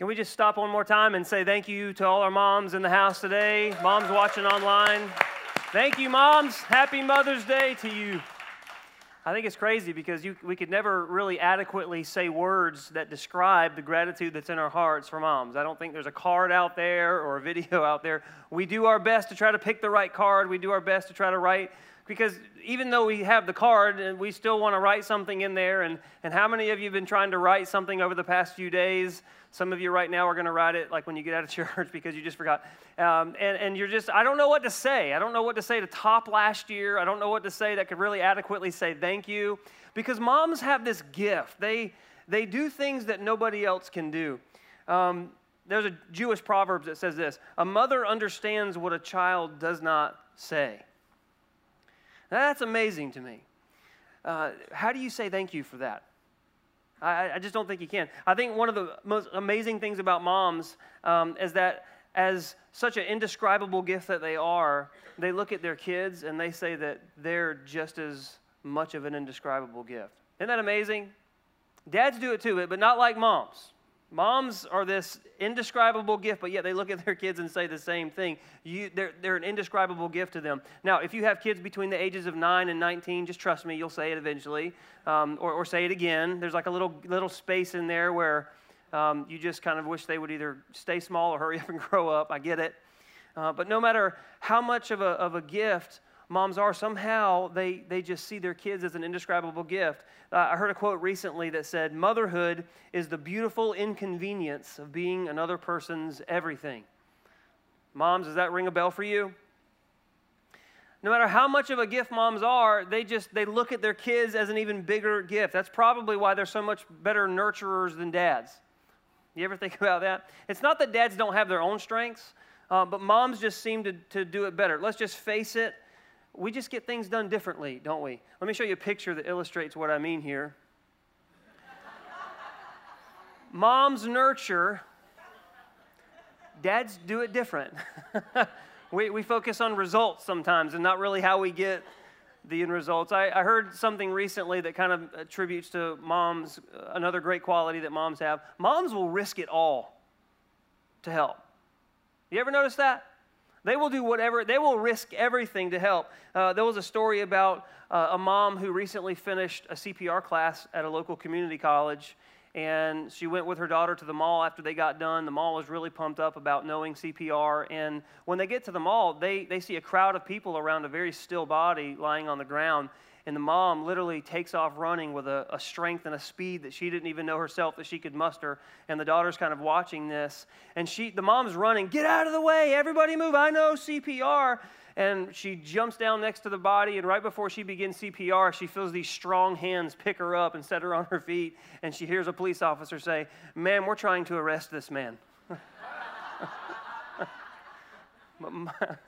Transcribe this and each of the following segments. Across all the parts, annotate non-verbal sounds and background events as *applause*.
Can we just stop one more time and say thank you to all our moms in the house today? Moms watching online. Thank you, moms. Happy Mother's Day to you. I think it's crazy because you, we could never really adequately say words that describe the gratitude that's in our hearts for moms. I don't think there's a card out there or a *laughs* video out there. We do our best to try to pick the right card. We do our best to try to write because even though we have the card we still want to write something in there and, and how many of you have been trying to write something over the past few days? Some of you right now are going to write it like when you get out of *laughs* church because you just forgot. Um, and, and you're just i don't know what to say. I don't know what to say to top last year. I don't know what to say that could really adequately say thank you. Because moms have this gift. They they do things that nobody else can do. Um, there's a jewish proverb that says this a mother understands what a child does not say that's amazing to me. Uh, how do you say thank you for that? I, I, just don't think you can. I think one of the most amazing things about moms um, is that, as such an indescribable gift that they are, they look at their kids and they say that they're just as much of an indescribable gift. Isn't that amazing? Dads do it too, but not like moms. Moms are this indescribable gift, but yet they look at their kids and say the same thing. You, they're, they're an indescribable gift to them. Now, if you have kids between the ages of 9 and 19, just trust me, you'll say it eventually, um, or, or say it again. There's like a little, little space in there where um, you just kind of wish they would either stay small or hurry up and *laughs* grow up. I get it. Uh, but no matter how much of a, of a gift moms are, somehow they, they just see their kids as an indescribable gift. Uh, I heard a quote recently that said, Motherhood is the beautiful inconvenience of being another person's everything. Moms, does that ring a bell for you? No matter how much of a gift moms are, they just they look at their kids as an even bigger gift. That's probably why they're so much better nurturers than dads. You ever think *laughs* about that? It's not that dads don't have their own strengths, uh, but moms just seem to, to do it better. Let's just face it we just get things done differently, don't we? Let me show you a picture that illustrates what I mean here. Moms nurture, dads do it different. *laughs* we, we focus on results sometimes and not really how we get the end results. I, I heard something recently that kind of attributes to moms uh, another great quality that moms have. Moms will risk it all to help. You ever notice that? They will do whatever, they will risk everything to help. Uh, there was a story about uh, a mom who recently finished a CPR class at a local community college. And she went with her daughter to the mall after they got done. The mall was really pumped up about knowing CPR. And when they get to the mall, they, they see a crowd of people around a very still body lying on the ground and the mom literally takes off running with a, a, strength and a speed that she didn't even know herself that she could muster. And the daughter's kind of watching this. And she the mom's running get out of the way everybody move i know cpr and she jumps down next to the body and right before she begins cpr she feels these strong hands pick her up and set her on her feet. And she hears a police officer say ma'am we're trying to arrest this man *laughs*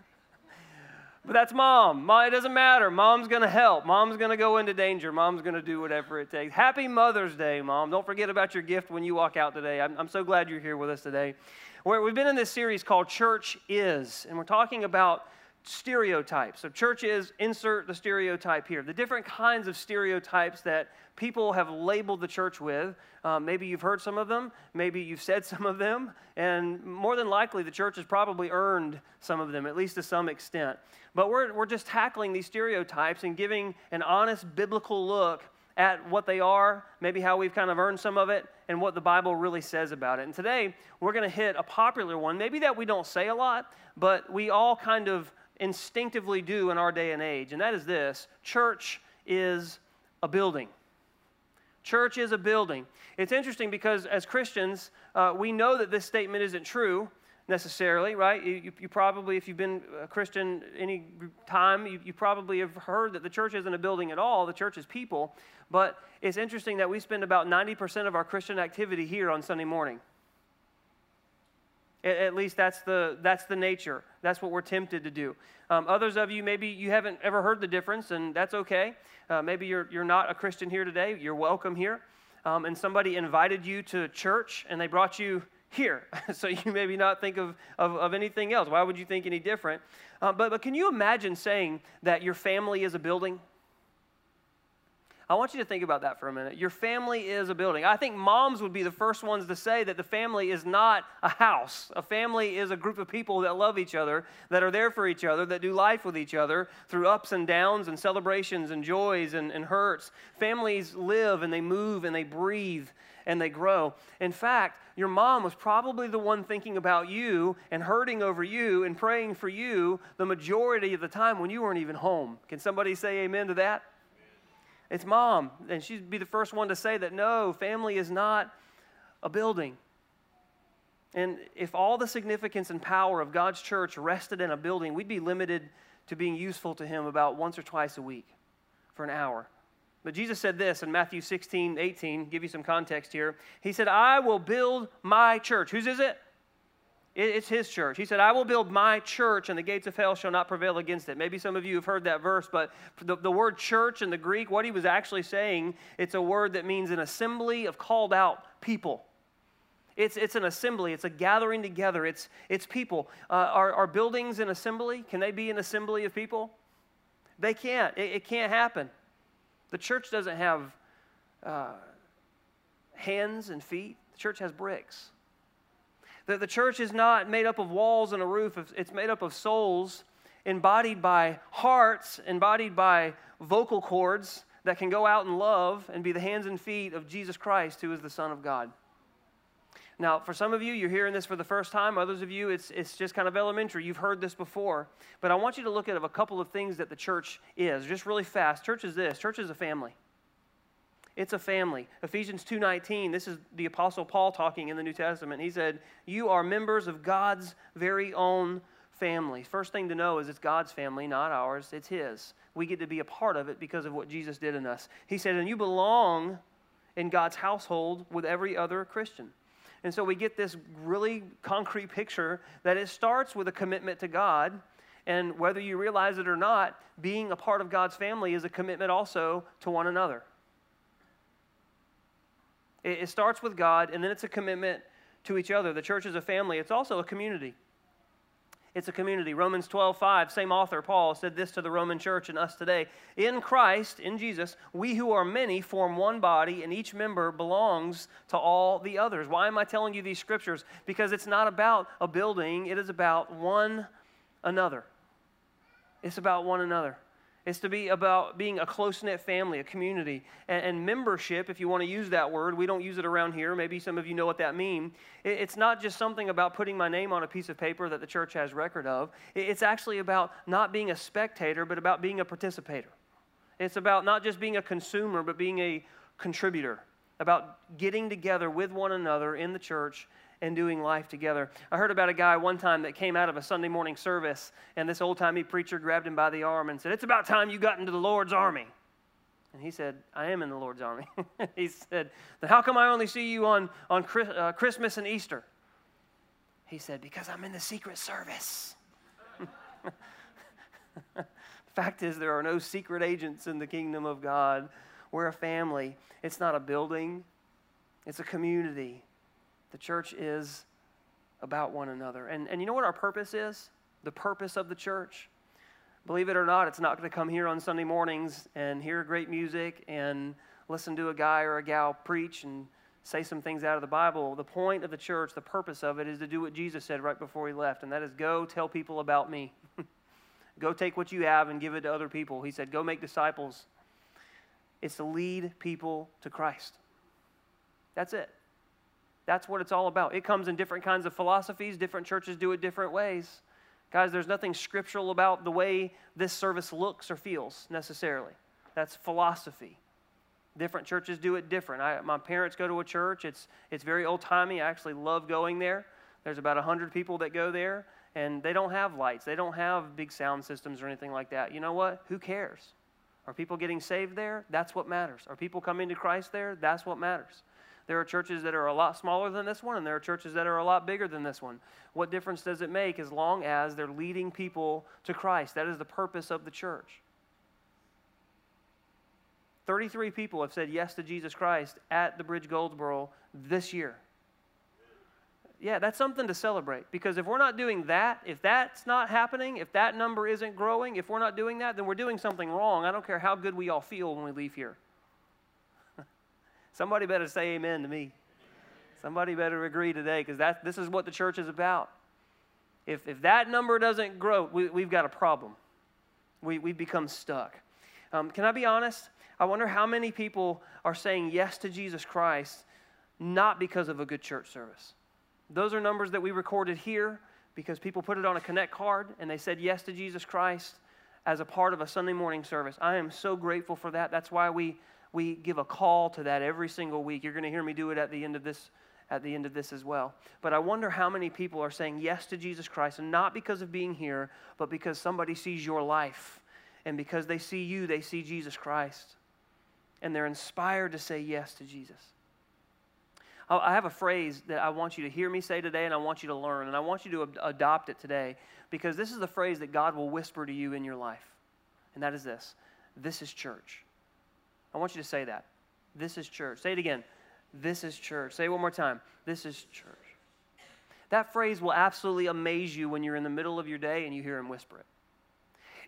But that's mom. mom. It doesn't matter. Mom's going to help. Mom's going to go into danger. Mom's going to do whatever it takes. Happy Mother's Day, Mom. Don't forget about your gift when you walk out today. I'm, I'm so glad you're here with us today. We've been in this series called Church Is, and we're talking about stereotypes. So, church is, insert the stereotype here. The different kinds of stereotypes that people have labeled the church with. Um, maybe you've heard some of them, maybe you've said *laughs* some of them, and more than likely the church has probably earned some of them, at least to some extent. But we're, we're just tackling these stereotypes and giving an honest biblical look at what they are, maybe how we've kind of earned some of it, and what the Bible really says about it. And today, we're going to hit a popular one, maybe that we don't say a lot, but we all kind of instinctively do in our day and age, and that is this church is a building. Church is a building. It's interesting because as Christians, uh, we know that this statement isn't true necessarily, right? You, you, probably, if you've been a Christian any time, you, you probably have heard that the church isn't a building at all. The church is people. But it's interesting that we spend about 90% of our Christian activity here on Sunday morning. At least that's the, that's the nature. That's what we're tempted to do. Um, others of you, maybe you haven't ever heard the difference, and that's okay. Uh, maybe you're, you're not a Christian here today. You're welcome here. Um, and somebody invited you to church, and they brought you here. *laughs* so you maybe not think of, of, of, anything else. Why would you think any different? Uh, but, but can you imagine saying that your family is a building? I want you to think about that for a minute. Your family is a building. I think moms would be the first ones to say that the family is not a house. A family is a group of people that love each other, that are there for each other, that do life with each other through ups and downs and celebrations and joys and, and hurts. Families live and they move and they breathe and they grow. In fact, your mom was probably the one thinking about you and hurting over you and praying for you the majority of the time when you weren't even home. Can somebody say amen to that? It's mom. And she'd be the first one to say that no, family is not a building. And if all the significance and power of God's church rested in a building, we'd be limited to being useful to Him about once or twice a week for an hour. But Jesus said this in Matthew 16, 18, give you some context here. He said, I will build my church. Whose is it? It's his church. He said, I will build my church, and the gates of hell shall not prevail against it. Maybe some of you have heard that verse, but the, the word church in the Greek, what he was actually saying, it's a word that means an assembly of called out people. It's, it's an assembly, it's a gathering together, it's, it's people. Uh, are, are buildings an assembly? Can they be an assembly of people? They can't. It, it can't happen. The church doesn't have uh, hands and feet, the church has bricks. The, the church is not made up of walls and a roof, it's made up of souls embodied by hearts, embodied by vocal cords that can go out and love and be the hands and feet of Jesus Christ, who is the Son of God. Now, for some of you, you're hearing this for the first time. Others of you, it's, it's just kind of elementary. You've heard this before. But I want you to look at a couple of things that the church is, just really fast. Church is this church is a family. It's a family. Ephesians 2:19, this is the apostle Paul talking in the New Testament. He said, "You are members of God's very own family." First thing to know is it's God's family, not ours. It's his. We get to be a part of it because of what Jesus did in us. He said, "And you belong in God's household with every other Christian." And so we get this really concrete picture that it starts with a commitment to God. And whether you realize it or not, being a part of God's family is a commitment also to one another. It, starts with God, and then it's a commitment to each other. The church is a family, it's also a community. It's a community. Romans 12, 5, same author, Paul, said this to the Roman church and us today. In Christ, in Jesus, we who are many form one body, and each member belongs to all the others. Why am I telling you these scriptures? Because it's not about a building, it is about one another. It's about one another. It's to be about being a close knit family, a community. And, and, membership, if you want to use that word, we don't use it around here. Maybe some of you know what that means. It, it's not just something about putting my name on a piece of paper that the church has record of. It, it's actually about not being a spectator, but about being a participator. It's about not just being a consumer, but being a contributor, about getting together with one another in the church and doing life together. I heard about a guy one time that came out of a Sunday morning service, and this old timey preacher grabbed him by the arm and said, It's about time you got into the Lord's army. And he said, I am in the Lord's army. *laughs* he said, Then how come I only see you on, on uh, Christmas and Easter? He said, Because I'm in the secret service. *laughs* fact is, there are no secret agents in the kingdom of God. We're a family. It's not a building, it's a community. The church is about one another. And, and you know what our purpose is? The purpose of the church? Believe it or not, it's not going to come here on Sunday mornings and hear great music and listen to a guy or a gal preach and say some things out of the Bible. The point of the church, the purpose of it, is to do what Jesus said right before he left, and that is go tell people about me. *laughs* go take what you have and give it to other people. He said, go make disciples. It's to lead people to Christ. That's it. That's what it's all about. It comes in different kinds of philosophies, different churches do it different ways. Guys, there's nothing scriptural about the way this service looks or feels necessarily. That's philosophy. Different churches do it different. I, my parents go to a church, it's, it's very old timey. I actually love going there. There's about 100 people that go there, and they don't have lights, they don't have big sound systems or anything like that. You know what? Who cares? Are people getting saved there? That's what matters. Are people coming to Christ there? That's what matters. There are churches that are a lot smaller than this one, and there are churches that are a lot bigger than this one. What difference does it make as long as they're leading people to Christ? That is the purpose of the church. 33 people have said yes to Jesus Christ at the Bridge Goldsboro this year. Yeah, that's something to celebrate because if we're not doing that, if that's not happening, if that number isn't growing, if we're not doing that, then we're doing something wrong. I don't care how good we all feel when we leave here. Somebody better say amen to me. Somebody better agree today because this is what the church is about. If, if that number doesn't grow, we, we've got a problem. We, we've become stuck. Um, can I be honest? I wonder how many people are saying yes to Jesus Christ not because of a good church service. Those are numbers that we recorded here because people put it on a Connect card and they said yes to Jesus Christ as a part of a Sunday morning service. I am so grateful for that. That's why we, we give a call to that every single week. You're going to hear me do it at the end of this at the end of this as well. But I wonder how many people are saying yes to Jesus Christ, and not because of being here, but because somebody sees your life. And because they see you, they see Jesus Christ. And they're inspired to say yes to Jesus. I have a phrase that I want you to hear me say today, and I want you to learn, and I want you to adopt it today because this is the phrase that God will whisper to you in your life. And that is this This is church. I want you to say that. This is church. Say it again. This is church. Say it one more time. This is church. That phrase will absolutely amaze you when you're in the middle of your day and you hear him whisper it.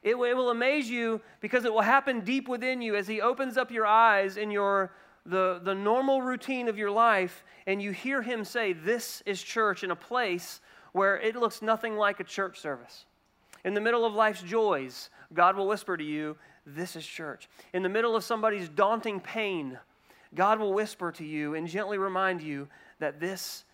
It, it will amaze you because it will happen deep within you as he opens up your eyes in your the, the normal routine of your life and you hear him say, This is church in a place where it looks nothing like a church service. In the middle of life's joys, God will whisper to you, This is church. In the middle of somebody's daunting pain, God will whisper to you and gently remind you that this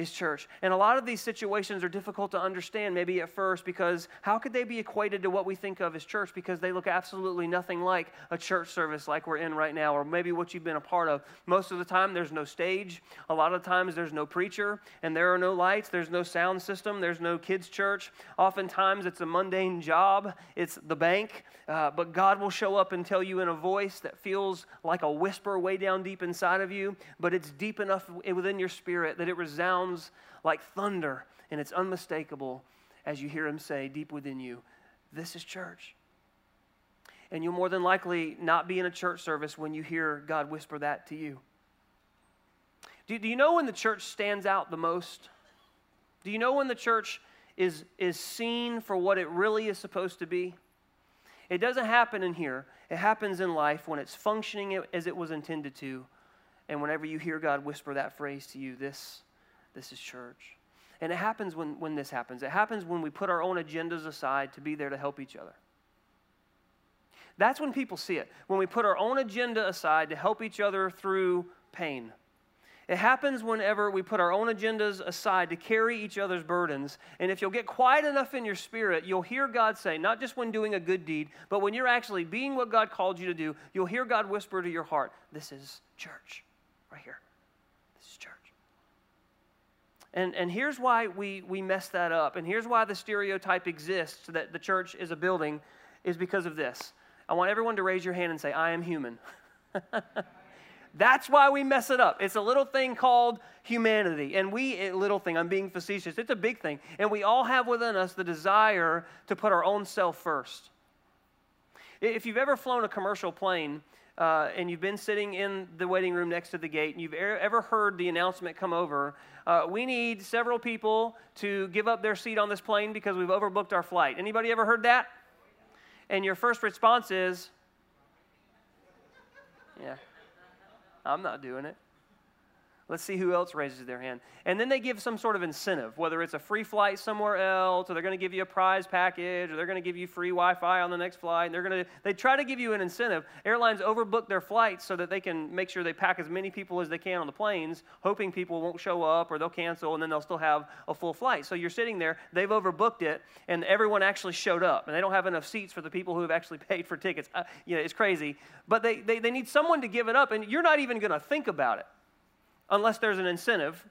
is church. And a lot of these situations are difficult to understand, maybe at first, because how could they be equated to what we think of as church? Because they look absolutely nothing like a church service like we're in right now, or maybe what you've been a part of. Most of the time, there's no stage. A lot of times, there's no preacher, and there are no lights. There's no sound system. There's no kids' church. Oftentimes, it's a mundane job, it's the bank. Uh, but God will show up and tell you in a voice that feels like a whisper way down deep inside of you, but it's deep enough within your spirit that it resounds like thunder, and it's unmistakable as you hear him say deep within you, This is church. And you'll more than likely not be in a church service when you hear God whisper that to you. Do, do you know when the church stands out the most? Do you know when the church is, is seen for what it really is supposed to be? It doesn't happen in here. It happens in life when it's functioning as it was intended to. And whenever you hear God whisper that phrase to you, this this is church. And it happens when, when this happens. It happens when we put our own agendas aside to be there to help each other. That's when people see it. When we put our own agenda aside to help each other through pain. It happens whenever we put our own agendas aside to carry each other's burdens. And if you'll get quiet enough in your spirit, you'll hear God say, not just when doing a good deed, but when you're actually being what God called you to do, you'll hear God whisper to your heart, This is church, right here. And, and here's why we, we mess that up. And here's why the stereotype exists that the church is a building, is because of this. I want everyone to raise your hand and say, I am human. *laughs* That's why we mess it up. It's a little thing called humanity. And we, little thing, I'm being facetious, it's a big thing. And we all have within us the desire to put our own self first. If you've ever flown a commercial plane, uh, and you've been sitting in the waiting room next to the gate, and you've ever heard the announcement come over, uh, we need several people to give up their seat on this plane because we've overbooked our flight. Anybody ever heard that? And your first response is, yeah, I'm not doing it. Let's see who else raises their hand. And then they give some sort of incentive, whether it's a free flight somewhere else, or they're going to give you a prize package, or they're going to give you free Wi-Fi on the next flight. And they're going to they try to give you an incentive. Airlines overbook their flights so that they can make sure they pack as many people as they can on the planes, hoping people won't show up or they'll cancel, and then they'll still have a full flight. So you're sitting there, they've overbooked it, and everyone actually showed up, and they don't have enough seats for the people who have actually *laughs* paid for tickets. Uh, you know, it's crazy, but they, they they need someone to give it up, and you're not even going to think about it unless there's an incentive.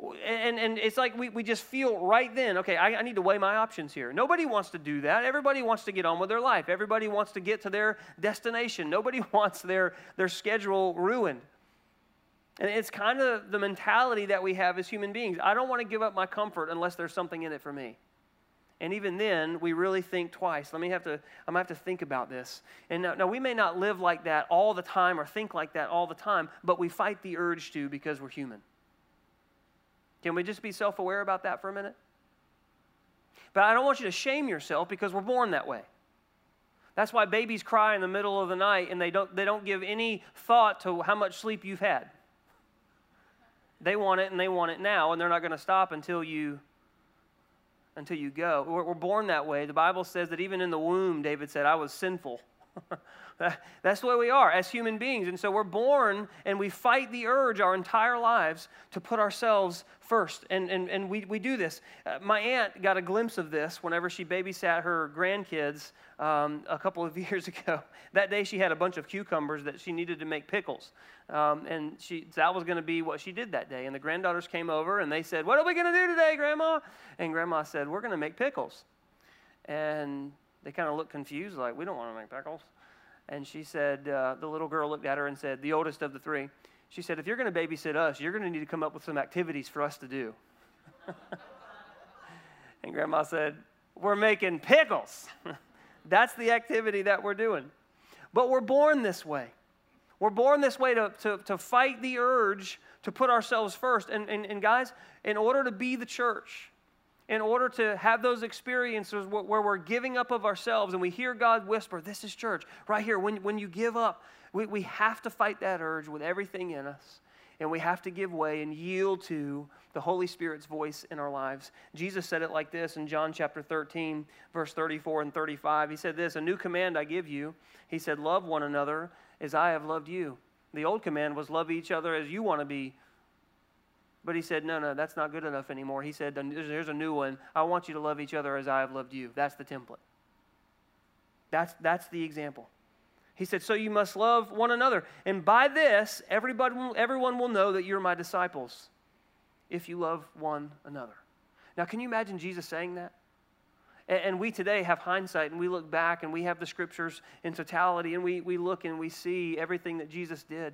And, and it's like we, we just feel right then, okay, I, I need to weigh my options here. Nobody wants to do that. Everybody wants to get on with their life. Everybody wants to get to their destination. Nobody *laughs* wants their, their schedule ruined. And it's kind of the mentality that we have as human beings. I don't want to give up my comfort unless there's something in it for me. And even then, we really think twice. Let me have to, I'm gonna have to think about this. And now, now, we may not live like that all the time or think like that all the time, but we fight the urge to because we're human. Can we just be self aware about that for a minute? But I don't want you to shame yourself because we're born that way. That's why babies cry in the middle of the night and they don't, they don't give any thought to how much sleep you've had. They want it and they want it now, and they're not going to stop until you until you go. We're, born that way. The Bible says that even in the womb, David said, I was sinful. *laughs* That's the way we are as human beings. And so we're born and we fight the urge our entire lives to put ourselves first. And, and, and we, we do this. Uh, my aunt got a glimpse of this whenever she babysat her grandkids um, a couple of *laughs* years ago. That day she had a bunch of cucumbers that she needed to make pickles. Um, and she, that was going to be what she did that day. And the granddaughters came over and they said, What are we going to do today, Grandma? And Grandma said, We're going to make pickles. And they kind of looked confused, like, We don't want to make pickles. And she said, uh, the little girl looked at her and said, the oldest of the three, she said, if you're going to babysit us, you're going to need to come up with some activities for us to do. *laughs* and grandma said, we're making pickles. *laughs* That's the activity that we're doing. But we're born this way. We're born this way to, to, to fight the urge to put ourselves first. And, and, and guys, in order to be the church, in order to have those experiences where we're giving up of ourselves and we hear God whisper, This is church, right here. When, when you give up, we, we have to fight that urge with everything in us. And we have to give way and yield to the Holy Spirit's voice in our lives. Jesus said it like this in John chapter 13, verse 34 and 35. He said, This, a new command I give you. He said, Love one another as I have loved you. The old command was love each other as you want to be but he said, No, no, that's not good enough anymore. He said, There's a new one. I want you to love each other as I have loved you. That's the template. That's, that's the example. He said, So you must love one another. And by this, everybody, everyone will know that you're my disciples if you love one another. Now, can you imagine Jesus saying that? And, we today have hindsight and we look back and we have the scriptures in totality and we, we look and we see everything that Jesus did.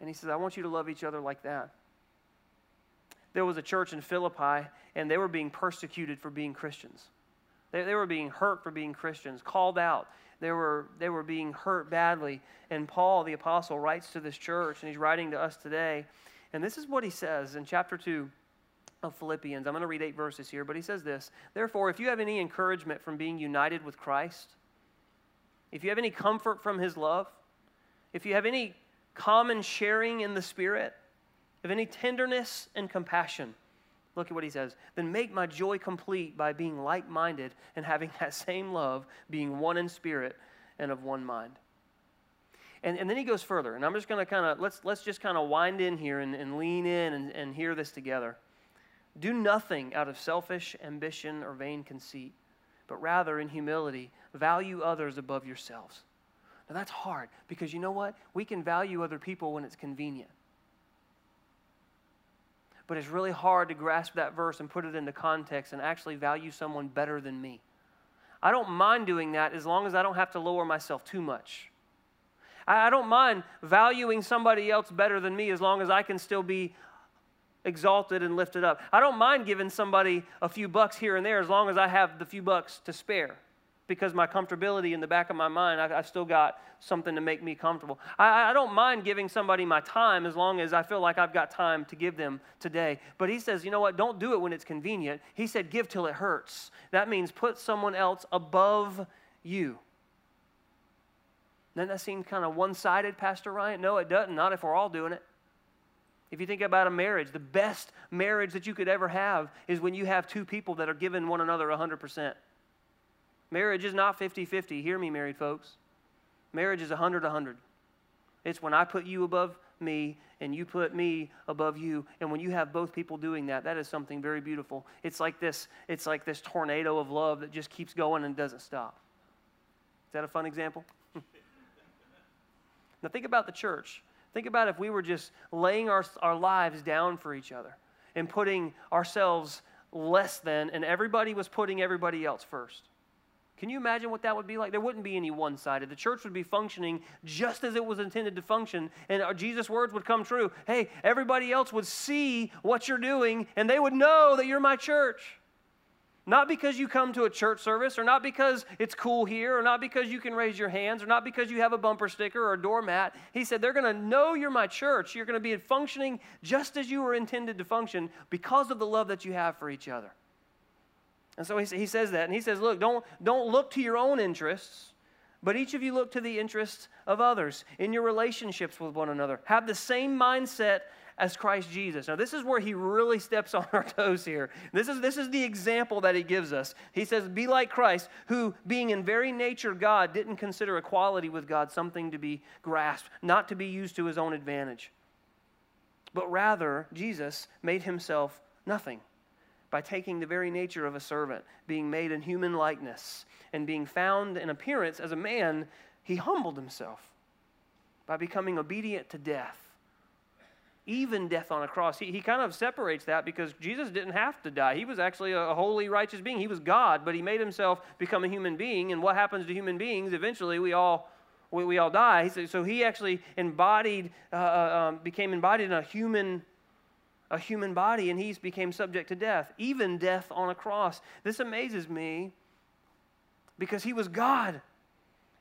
And he says, I want you to love each other like that there was a church in Philippi, and they were being persecuted for being Christians. They, they were being hurt for being Christians, called out. They were, they were being hurt badly. And Paul, the apostle, writes to this church, and he's writing to us today. And this is what he says in chapter 2 of Philippians. I'm going to read eight verses here, but he says this Therefore, if you have any encouragement from being united with Christ, if you have any comfort from his love, if you have any common sharing in the Spirit, of any tenderness and compassion, look at what he says, then make my joy complete by being like minded and having *laughs* that same love, being one in spirit and of one mind. And, and then he goes further, and I'm just going to kind of, let's, let's just kind of wind in here and, and lean in and, and hear this together. Do nothing out of selfish ambition or vain conceit, but rather in humility, value others above yourselves. Now that's hard because you know what? We can value other people when it's convenient but it's really hard to grasp that verse and put it into context and actually value someone better than me. I don't mind doing that as long as I don't have to lower myself too much. I don't mind valuing somebody else better than me as long as I can still be exalted and lifted up. I don't mind giving somebody a few bucks here and there as long as I have the few bucks to spare because my comfortability in the back of my mind, I, have still got something to make me comfortable. I, I don't mind giving somebody my time as long as I feel like I've got time to give them today. But he says, you know what? Don't do it when it's convenient. He said, give till it hurts. That means put someone else above you. Doesn't that seem kind of one sided, Pastor Ryan? No, it doesn't. Not if we're all doing it. If you think about a marriage, the best marriage that you could ever have is when you have two people that are giving one another 100%. Marriage is not 50 50. Hear me, married folks. Marriage is 100 100. It's when I put you above me and you put me above you and when you have both people doing that that is something very beautiful it's like this it's like this tornado of love that just keeps going and doesn't stop is that a fun example *laughs* now think about the church think about if we were just laying our, our lives down for each other and putting ourselves less than and everybody was putting everybody else first can you imagine what that would be like? There wouldn't be any one sided. The church would be functioning just as it was intended to function, and uh, Jesus' words would come true. Hey, everybody else would see what you're doing, and they would know that you're my church. Not because you come to a church service, or not because it's cool here, or not because you can raise your hands, or not because you have a bumper sticker or a doormat. He said, They're going to know you're my church. You're going to be functioning just as you were intended to function because of the love that you have for each other. And so he, he says that, and he says, Look, don't, don't look to your own interests, but each of you look to the interests of others in your relationships with one another. Have the same mindset as Christ Jesus. Now, this is where he really steps *laughs* on our toes here. This is, this is the example that he gives us. He says, Be like Christ, who, being in very nature God, didn't consider equality with God something to be grasped, not to be used to his own advantage. But rather, Jesus made himself nothing by taking the very nature of a servant, being made in human likeness, and being found in appearance as a man, he humbled himself by becoming obedient to death even death on a cross. He, he kind of separates that because Jesus didn't have to die. He was actually a, holy, righteous being. He was God, but he made himself become a human being. And what happens to human beings? Eventually, we all we, we all die. So he actually embodied, uh, uh, um, became embodied in a human a human body, and he became subject to death, even death on a cross. This amazes me because he was God,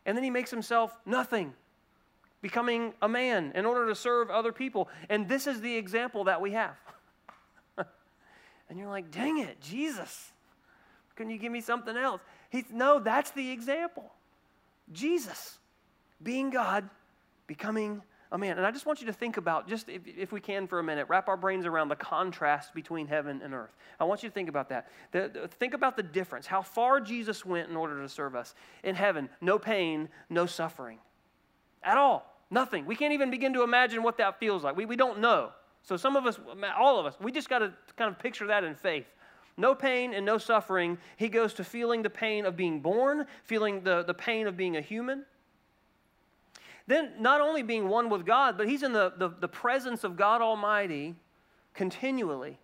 and then he makes himself nothing becoming a man in order to serve other people. And this is the example that we have. *laughs* and you're like, dang it, Jesus, can you give me something else? He's, no, that's the example. Jesus being God, becoming a man. And I just want you to think about, just if, if, we can for a minute, wrap our brains around the contrast between heaven and earth. I want you to think about that. The, the, think about the difference, how far Jesus went in order to serve us. In heaven, no pain, no suffering at all. Nothing. We can't even begin to imagine what that feels like. We, we don't know. So, some of us, all of us, we just got to kind of picture that in faith. No pain and no suffering. He goes to feeling the pain of being born, feeling the, the pain of being a human. Then, not only being one with God, but he's in the, the, the presence of God Almighty continually.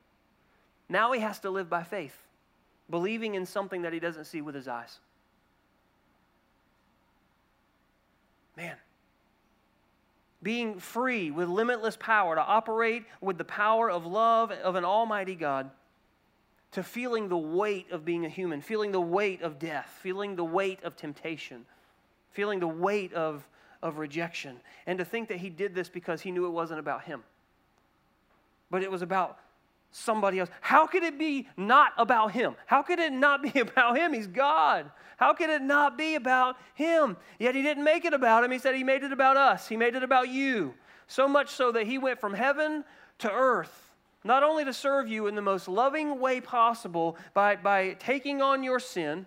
Now he has to live by faith, believing in something that he doesn't see with his eyes. Man, being free with limitless power to operate with the power of love of an almighty God, to feeling the weight of being a human, feeling the weight of death, feeling the weight of temptation, feeling the weight of, of rejection, and to think that he did this because he knew it wasn't about him, but it was about somebody else. How could it be not about him? How could it not be *laughs* about him? He's God. How could it not be about him? Yet he didn't make it about him. He said he made it about us, he made it about you. So much so that he went from heaven to earth, not only to serve you in the most loving way possible by, by taking on your sin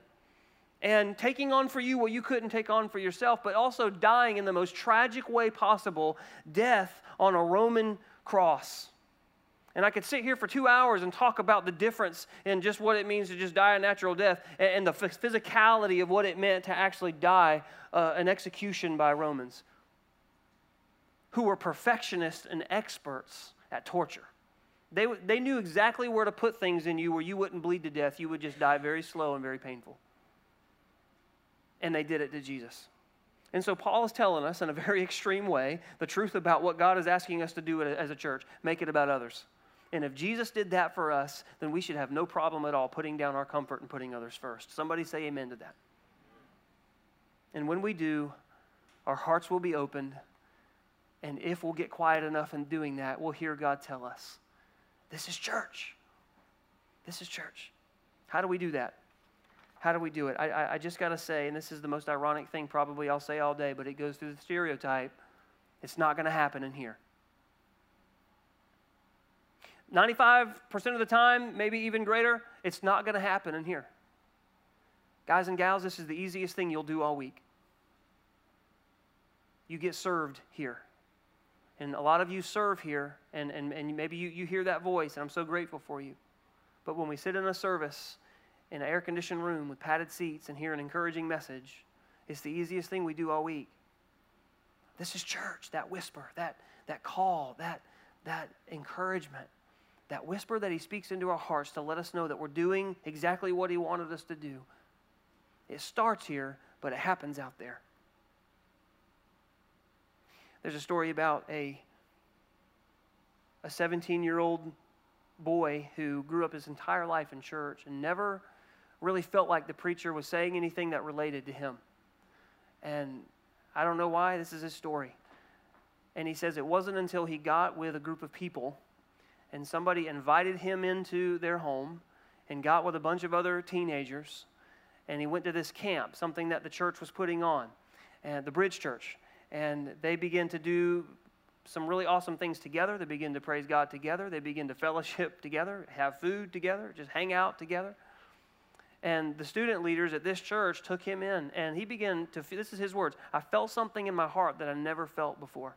and taking on for you what you couldn't take on for yourself, but also dying in the most tragic way possible death on a Roman cross. And I could sit here for two hours and talk about the difference in just what it means to just die a natural death and the physicality of what it meant to actually die uh, an execution by Romans, who were perfectionists and experts at torture. They, they knew exactly where to put things in you where you wouldn't bleed to death. You would just die very slow and very painful. And they did it to Jesus. And so Paul is telling us in a very *laughs* extreme way the truth about what God is asking us to do as a church make it about others. And if Jesus did that for us, then we should have no problem at all putting down our comfort and putting others first. Somebody say amen to that. And when we do, our hearts will be opened. And if we'll get quiet enough in doing that, we'll hear God tell us, This is church. This is church. How do we do that? How do we do it? I, I, I just got to say, and this is the most ironic thing probably I'll say all day, but it goes through the stereotype. It's not going to happen in here. 95% of the time, maybe even greater, it's not going to happen in here. Guys and gals, this is the easiest thing you'll do all week. You get served here. And a lot of you serve here, and, and, and maybe you, you hear that voice, and I'm so grateful for you. But when we sit in a service in an air conditioned room with padded seats and hear an encouraging message, it's the easiest thing we do all week. This is church, that whisper, that, that call, that, that encouragement that whisper that He speaks into our hearts to let us know that we're doing exactly what He wanted us to do. It starts here, but it happens out there. There's a story about a, a 17 year old boy who grew up his entire life in church and never really felt like the preacher was saying anything that related to him. And I don't know why, this is his story. And he says it wasn't until he got with a group of people and somebody invited him into their home and got with a bunch of other teenagers and he went to this camp, something that the church was putting on, and the Bridge Church. And they began to do some really awesome things together. They begin to praise God together. They begin to fellowship *laughs* together, have food together, just hang out together. And the student leaders at this church took him in, and he began to, this is his words, I felt something in my heart that I never felt before.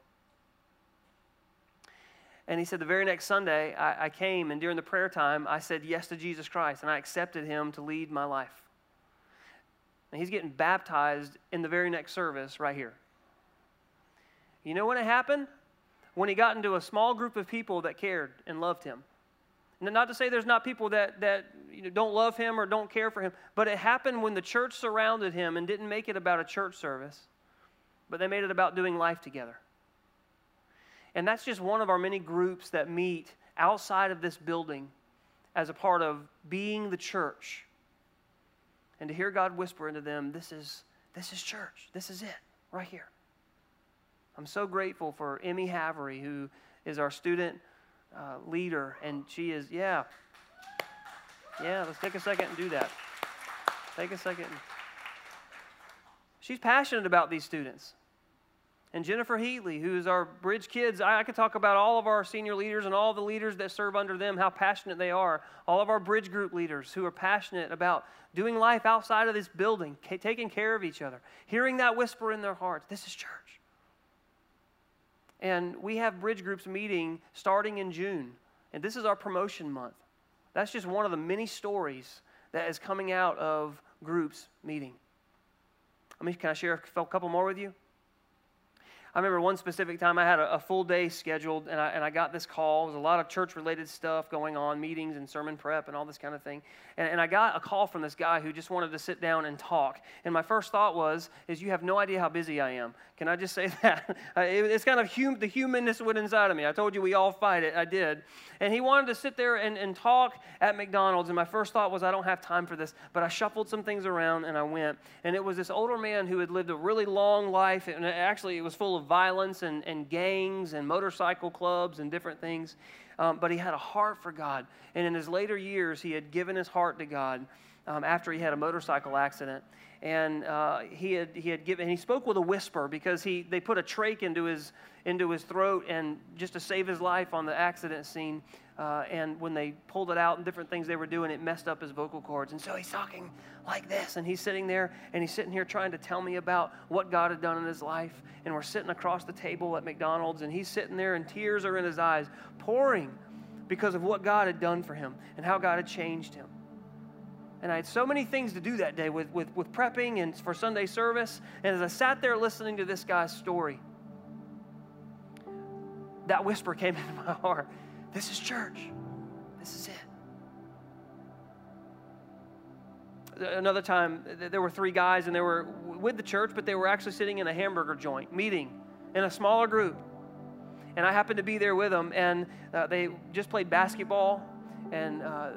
And he said, the very next Sunday, I, I, came, and during the prayer time, I said yes to Jesus Christ, and I accepted him to lead my life. And he's getting baptized in the very next service right here. You know when it happened? When he got into a small group of people that cared and loved him. Not to say there's not people that, that you know, don't love him or don't care for him, but it happened when the church surrounded him and didn't make it about a church service, but they made it about doing life together. And that's just one of our many groups that meet outside of this building as a part of being the church. And to hear God whisper into them, this is, this is church. This is it, right here. I'm so grateful for Emmy Havery, who is our student uh, leader, and she is, yeah, yeah, let's take a second and do that. Take a second. She's passionate about these students and Jennifer Heatley, who's our Bridge Kids. I, I, could talk about all of our senior leaders and all the leaders that serve under them, how passionate they are. All of our Bridge Group leaders who are passionate about doing life outside of this building, taking care of each other, hearing that whisper in their hearts. This is church. And we have Bridge Groups meeting starting in June. And this is our promotion month. That's just one of the many stories that is coming out of groups meeting. I mean, can I share a couple more with you? I remember one specific time I had a, a full day scheduled, and I, and I got this call. It was a lot of church related stuff going on, meetings and sermon prep and all this kind of thing. And, and I got a call from this guy who just wanted to sit down and talk. And my first thought was, is you have no idea how busy I am. Can I just say *laughs* that? it's kind of hum, the humanness went inside of me. I told you we all fight it. I did. And he wanted to sit there and, and talk at McDonald's. And my first thought was, I don't have time for this. But I shuffled some things around and I went. And it was this older man who had lived a really long life. And actually, it was full of violence and, and gangs and motorcycle clubs and different things. Um, but he had a heart for God. And in his later years, he had given his heart to God um, after he had a motorcycle accident. And uh, he, had, he had given, he spoke with a whisper because he, they put a trach into his, into his throat and just to save his life on the accident scene. Uh, and when they pulled it out and different things they were doing, it messed up his vocal cords. And so he's talking like this, and he's sitting there, and he's sitting here trying to tell me about what God had done in his life. And we're sitting across the table at McDonald's, and he's sitting there, and tears are in his eyes, pouring because of what God had done for him and how God had changed him. And I had so many things to do that day with, with, with prepping and for Sunday service. And as I sat there listening to this guy's story, that whisper came *laughs* into my heart. This is church. This is it. Another time, there were three guys, and they were with the church, but they were actually sitting in a hamburger joint meeting in a smaller group. And I happened to be there with them, and uh, they just played basketball, and uh,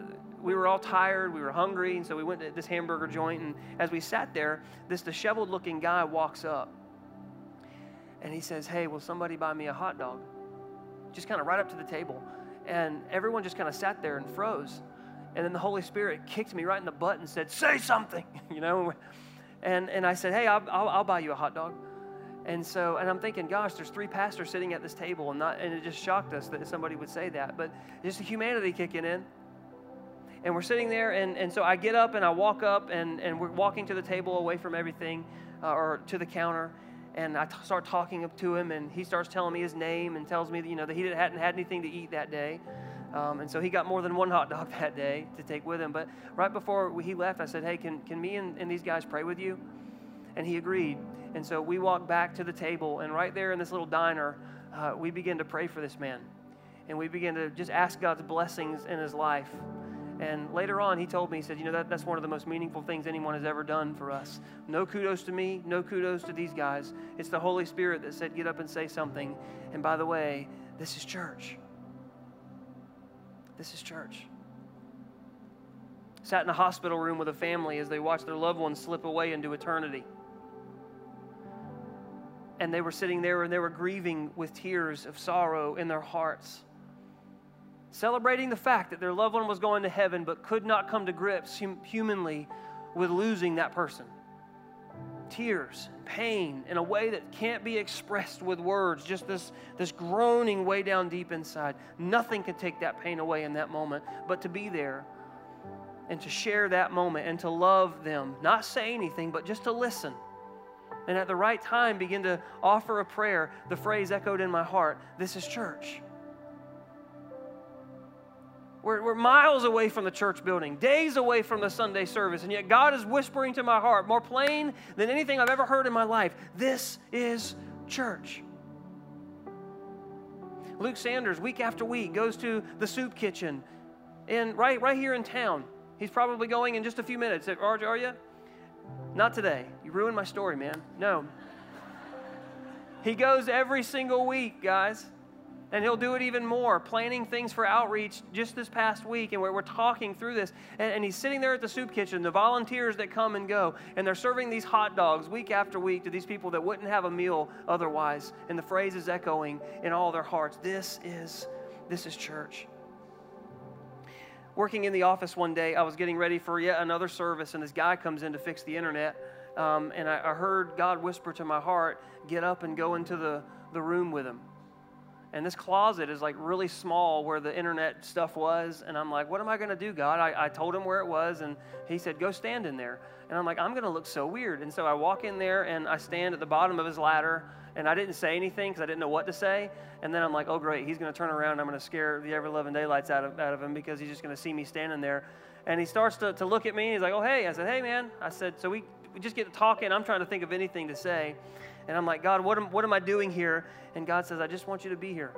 we were all tired, we were hungry, and so we went to this hamburger joint. And as we sat there, this disheveled looking guy walks up, and he says, Hey, will somebody buy me a hot dog? Just kind of right up to the table. And everyone just kind of sat there and froze. And then the Holy Spirit kicked me right in the butt and said, Say something, *laughs* you know? And, and I said, Hey, I'll, I'll, I'll buy you a hot dog. And so, and I'm thinking, gosh, there's three pastors sitting at this table, and, not, and it just shocked us that somebody would say that. But just the humanity kicking in. And we're sitting there, and, and so I get up and I walk up, and, and we're walking to the table away from everything, uh, or to the counter and I t- start talking to him, and he starts telling me his name and tells me that, you know, that he hadn't had anything to eat that day. Um, and so he got more than one hot dog *laughs* that day to take with him. But right before he left, I said, Hey, can, can me and, and these guys pray with you? And he agreed. And so we walked back to the table, and right there in this little diner, uh, we began to pray for this man. And we began to just ask God's blessings in his life. And later on, he told me, he said, You know, that, that's one of the most meaningful things anyone has ever done for us. No kudos to me, no kudos to these guys. It's the Holy Spirit that said, Get up and say something. And by the way, this is church. This is church. Sat in a hospital room with a family as they watched their loved ones slip away into eternity. And they were sitting there and they were grieving with tears of sorrow in their hearts celebrating the fact that their loved one was going to heaven but could not come to grips hum- humanly with losing that person. Tears, pain in a way that can't be expressed with words, just this, this groaning way down deep inside. Nothing can take that pain away in that moment, but to be there and to share that moment and to love them, not say anything, but just to listen. And at the right time, begin to offer a prayer. The phrase echoed in my heart this is church. We're, we're miles away from the church building, days away from the Sunday service, and yet God is whispering to my heart more plain than anything I've ever heard in my life this is church. Luke Sanders, week after week, goes to the soup kitchen and right, right here in town. He's probably going in just a few minutes. Are, are you? Not today. You ruined my story, man. No. *laughs* He goes every single week, guys. And he'll do it even more, planning things for outreach just this past week. And we're, we're talking through this. And, and, he's sitting there at the soup kitchen, the volunteers that come and go. And they're serving these hot dogs week after week to these people that wouldn't have a meal otherwise. And the phrase is echoing in all their hearts this is, this is church. Working in the office one day, I was getting ready for yet another service, and this guy comes in to fix the internet. Um, and I, I heard God whisper to my heart, Get up and go into the, the room with him. And this closet is like really small where the internet stuff was. And I'm like, what am I going to do, God? I, I told him where it was, and he said, go stand in there. And I'm like, I'm going to look so weird. And so I walk in there and I stand at the bottom of his ladder, and I didn't say anything because I didn't know what to say. And then I'm like, oh, great, he's going to turn around I'm going to scare the ever loving daylights out of, out of him because he's just going to see me standing there. And he starts to, to look at me. and He's like, oh, hey. I said, hey, man. I said, so we, we just get to talking. I'm trying to think of anything to say. And I'm like, God, what am, what am I doing here? And God says, I just want you to be here.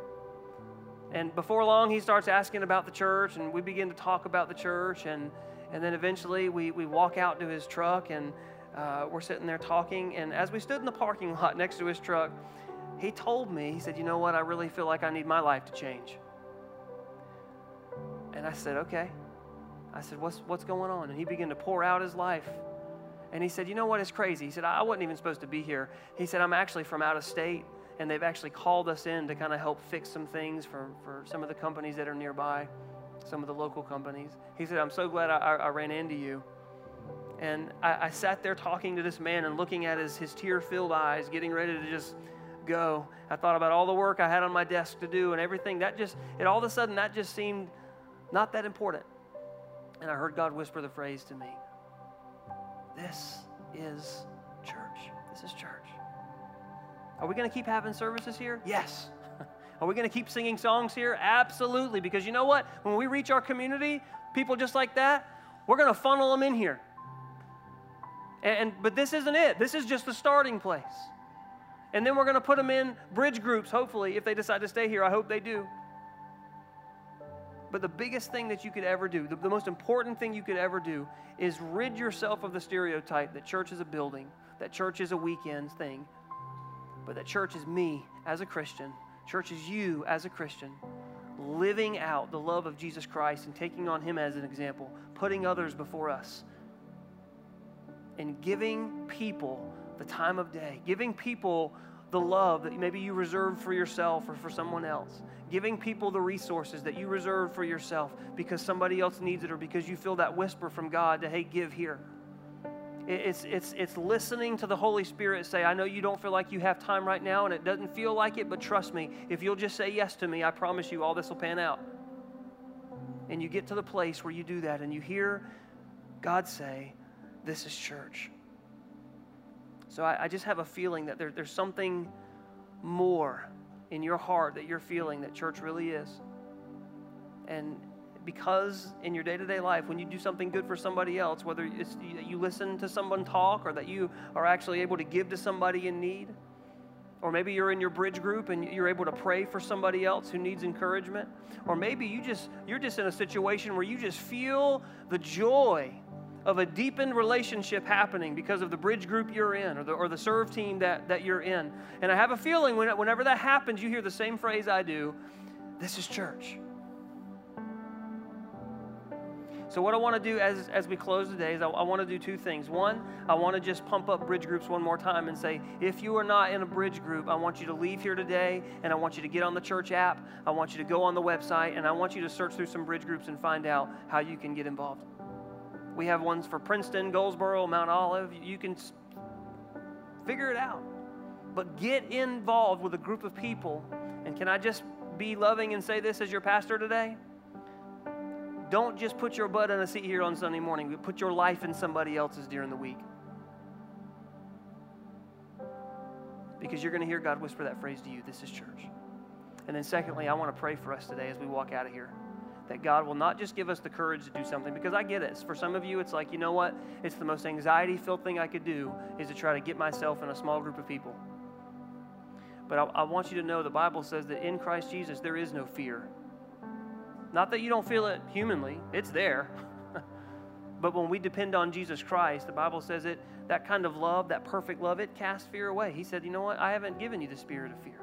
And before long, he starts asking about the church, and we begin to talk about the church. And, and then eventually, we, we walk out to his truck, and uh, we're sitting there talking. And as we stood in the parking lot *laughs* next to his truck, he told me, he said, You know what? I really feel like I need my life to change. And I said, Okay. I said, What's, what's going on? And he began to pour out his life. And he said, You know what? It's crazy. He said, I wasn't even supposed to be here. He said, I'm actually from out of state, and they've actually called us in to kind of help fix some things for, for some of the companies that are nearby, some of the local companies. He said, I'm so glad I, I ran into you. And I, I, sat there talking to this man and looking at his, his tear filled eyes, getting ready to just go. I thought about all the work I had on my desk to do and everything. That just, it all of a sudden, that just seemed not that important. And I heard God whisper the phrase to me this is church. This is church. Are we going to keep having services here? Yes. *laughs* Are we going to keep singing songs here? Absolutely. Because you know what? When we reach our community, people just like that, we're going to funnel them in here. And, but this isn't it. This is just the starting place. And then we're going to put them in bridge groups, hopefully, if they decide to stay here. I hope they do. But the biggest thing that you could ever do, the, the most important thing you could ever do, is rid yourself of the stereotype that church is a building, that church is a weekend thing, but that church is me as a Christian, church is you as a Christian, living out the love of Jesus Christ and taking on Him as an example, putting others before us, and giving people the time of day, giving people the love that maybe you reserved for yourself or for someone else, giving people the resources that you reserved for yourself because somebody else needs it or because you feel that whisper from God to, hey, give here. It's, it's, it's listening to the Holy Spirit say, I know you don't feel like you have time right now and it doesn't feel like it, but trust me, if you'll just say yes to me, I promise you all this will pan out. And you get to the place where you do that and you hear God say, This is church. So I, I just have a feeling that there, there's something more in your heart that you're feeling that church really is. And because in your day to day life, when you do something good for somebody else, whether it's you listen to someone talk or that you are actually able to give to somebody in need, or maybe you're in your bridge group and you're able to pray for somebody else who needs encouragement, or maybe you just you're just in a situation where you just feel the joy of a deepened relationship happening because of the bridge group you're in or the, or the serve team that, that you're in. And I have a feeling when, whenever that happens, you hear the same phrase I do this is church. So, what I want to do as, as we close today is I, I want to do two things. One, I want to just pump up bridge groups one more time and say, if you are not in a bridge group, I want you to leave here today and I want you to get on the church app. I want you to go on the website and I want you to search through some bridge groups and find out how you can get involved. We have ones for Princeton, Goldsboro, Mount Olive. You can figure it out. But get involved with a group of people. And can I just be loving and say this as your pastor today? Don't just put your butt in a seat here on Sunday morning, put your life in somebody else's during the week. Because you're going to hear God whisper that phrase to you this is church. And then, secondly, I want to pray for us today as we walk out of here that God will not just give us the courage to do something, because I get it. For some of you, it's like, you know what? It's the most anxiety filled thing I could do is to try to get myself in a small group of people. But I, I want you to know the Bible says that in Christ Jesus, there is no fear. Not that you don't feel it humanly, it's there. *laughs* but when we depend on Jesus Christ, the Bible says it that kind of love, that perfect love, it casts fear away. He said, You know what? I haven't given you the spirit of fear.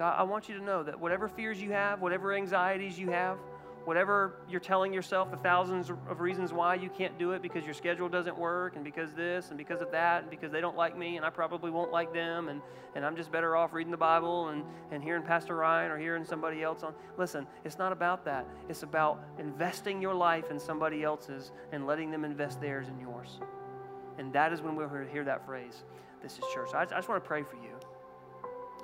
So I want you to know that whatever fears you have, whatever anxieties you have, whatever you're telling yourself the thousands of reasons why you can't do it because your schedule doesn't work and because this and because of that and because they don't like me and I probably won't like them and, and I'm just better off reading the Bible and, and hearing Pastor Ryan or hearing somebody else on. Listen, it's not about that. It's about investing your life in somebody else's and letting them invest theirs in yours. And that is when we'll hear that phrase, this is church. I, I just want to pray for you.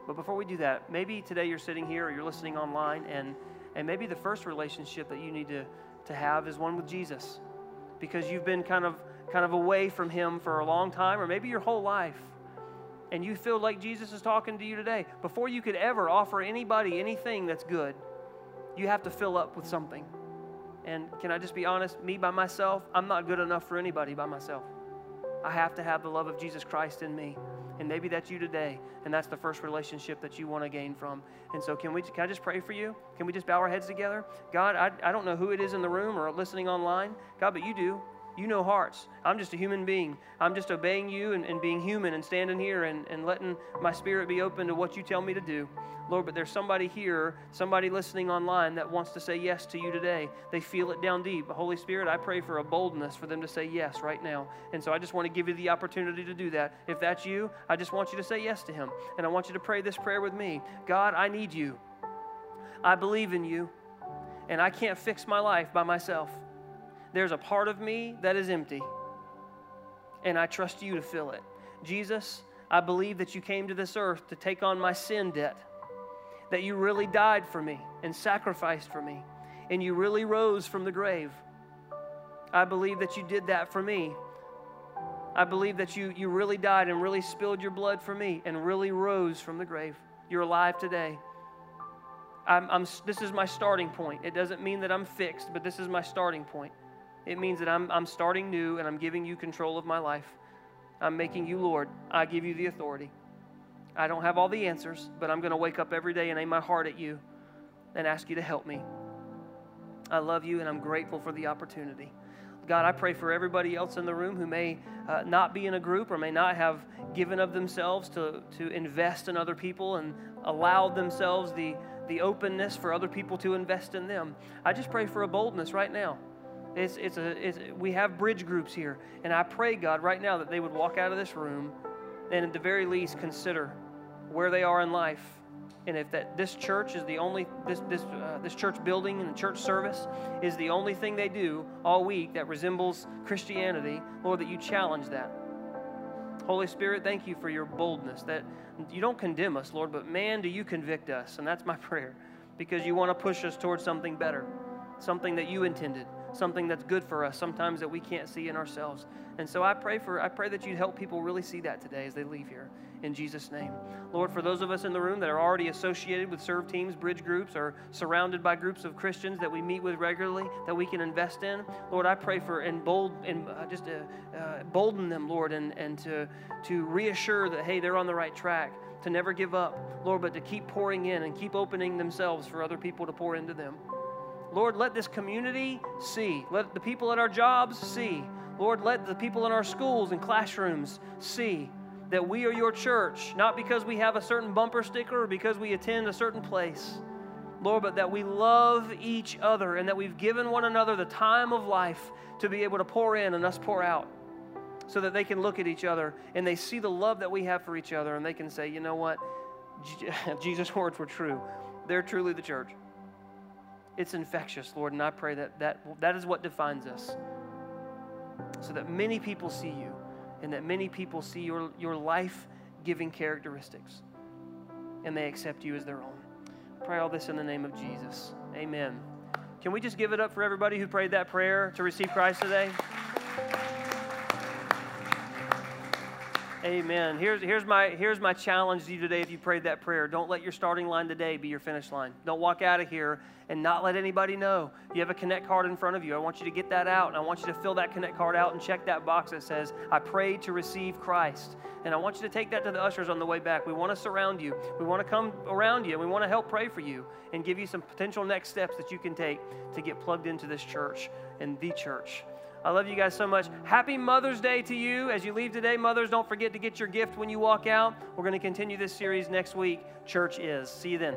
But before we do that, maybe today you're sitting here or you're listening online and and maybe the first relationship that you need to, to have is one with Jesus because you've been kind of, kind of away from Him for a long time or maybe your whole life. And you feel like Jesus is talking to you today. Before you could ever offer anybody anything that's good, you have to fill up with something. And can I just be honest? Me by myself, I'm not good enough for anybody by myself. I have to have the love of Jesus Christ in me. And maybe that's you today, and that's the first relationship that you want to gain from. And so, can we? Can I just pray for you? Can we just bow our heads together? God, I, I don't know who it is in the room or listening online, God, but you do. You know hearts. I'm just a human being. I'm just obeying you and, and being human and standing here and, and letting my spirit be open to what you tell me to do. Lord, but there's somebody here, somebody listening online that wants to say yes to you today. They feel it down deep. Holy Spirit, I pray for a boldness for them to say yes right now. And so I just want to give you the opportunity to do that. If that's you, I just want you to say yes to Him. And I want you to pray this prayer with me God, I need you. I believe in you, and I can't fix my life by myself. There's a part of me that is empty, and I trust you to fill it. Jesus, I believe that you came to this earth to take on my sin debt that you really died for me and sacrificed for me, and you really rose from the grave. I believe that you did that for me. I believe that you, you really died and really spilled your blood for me and really rose from the grave. You're alive today. I'm, I'm, this is my starting point. It doesn't mean that I'm fixed, but this is my starting point. It means that I'm, I'm starting new and I'm giving you control of my life. I'm making you Lord. I give you the authority. I don't have all the answers, but I'm going to wake up every day and aim my heart at you and ask you to help me. I love you and I'm grateful for the opportunity. God, I pray for everybody else in the room who may uh, not be in a group or may not have given of themselves to, to invest in other people and allowed themselves the, the openness for other people to invest in them. I just pray for a boldness right now. It's, it's a, it's, we have bridge groups here, and I pray, God, right now that they would walk out of this room and at the very least consider where they are in life. And if that this church is the only this this uh, this church building and the church service is the only thing they do all week that resembles Christianity, Lord, that you challenge that. Holy Spirit, thank you for your boldness that you don't condemn us, Lord, but man, do you convict us, and that's my *laughs* prayer, because you want to push us towards something better, something that you intended, something that's good for us, sometimes that we can't see in ourselves. And so I pray for I pray that you'd help people really see that today as they leave here in Jesus' name. Lord, for those of us in the room that are already associated with serve teams, bridge groups, or surrounded by groups of Christians that we meet with regularly that we can invest in, Lord, I pray for and bold and uh, just uh, uh, bolden them, Lord, and, and to, to reassure that, hey, they're on the right track, to never give up, Lord, but to keep pouring in and keep opening themselves for other people to pour into them. Lord, let this community see. Let the people at our jobs see. Lord, let the people in our schools and classrooms see that we are your church, not because we have a certain bumper sticker or because we attend a certain place, Lord, but that we love each other and that we've given one another the time of life to be able to pour in and us pour out so that they can look at each other and they see the love that we have for each other and they can say, you know what? *laughs* Jesus' words were true. They're truly the church. It's infectious, Lord, and I pray that that, that is what defines us so that many people see you and that many people see your, your life giving characteristics and they accept you as their own. Pray all this in the name of Jesus. Amen. Can we just give it up for everybody who prayed that prayer to receive Christ today? Amen. Here's, here's, my, here's my challenge to you today if you prayed that prayer. Don't let your starting line today be your finish line. Don't walk out of here and not let anybody know. You have a Connect card in front of you. I want you to get that out, and I want you to fill that Connect card out and check that box that says, I prayed to receive Christ. And I want you to take that to the ushers on the way back. We want to surround you. We want to come around you. We want to help pray for you and give you some potential next steps that you can take to get plugged into this church and the church. I love you guys so much. Happy Mother's Day to you. As you leave today, mothers, don't forget to get your gift when you walk out. We're going to continue this series next week. Church is. See you then.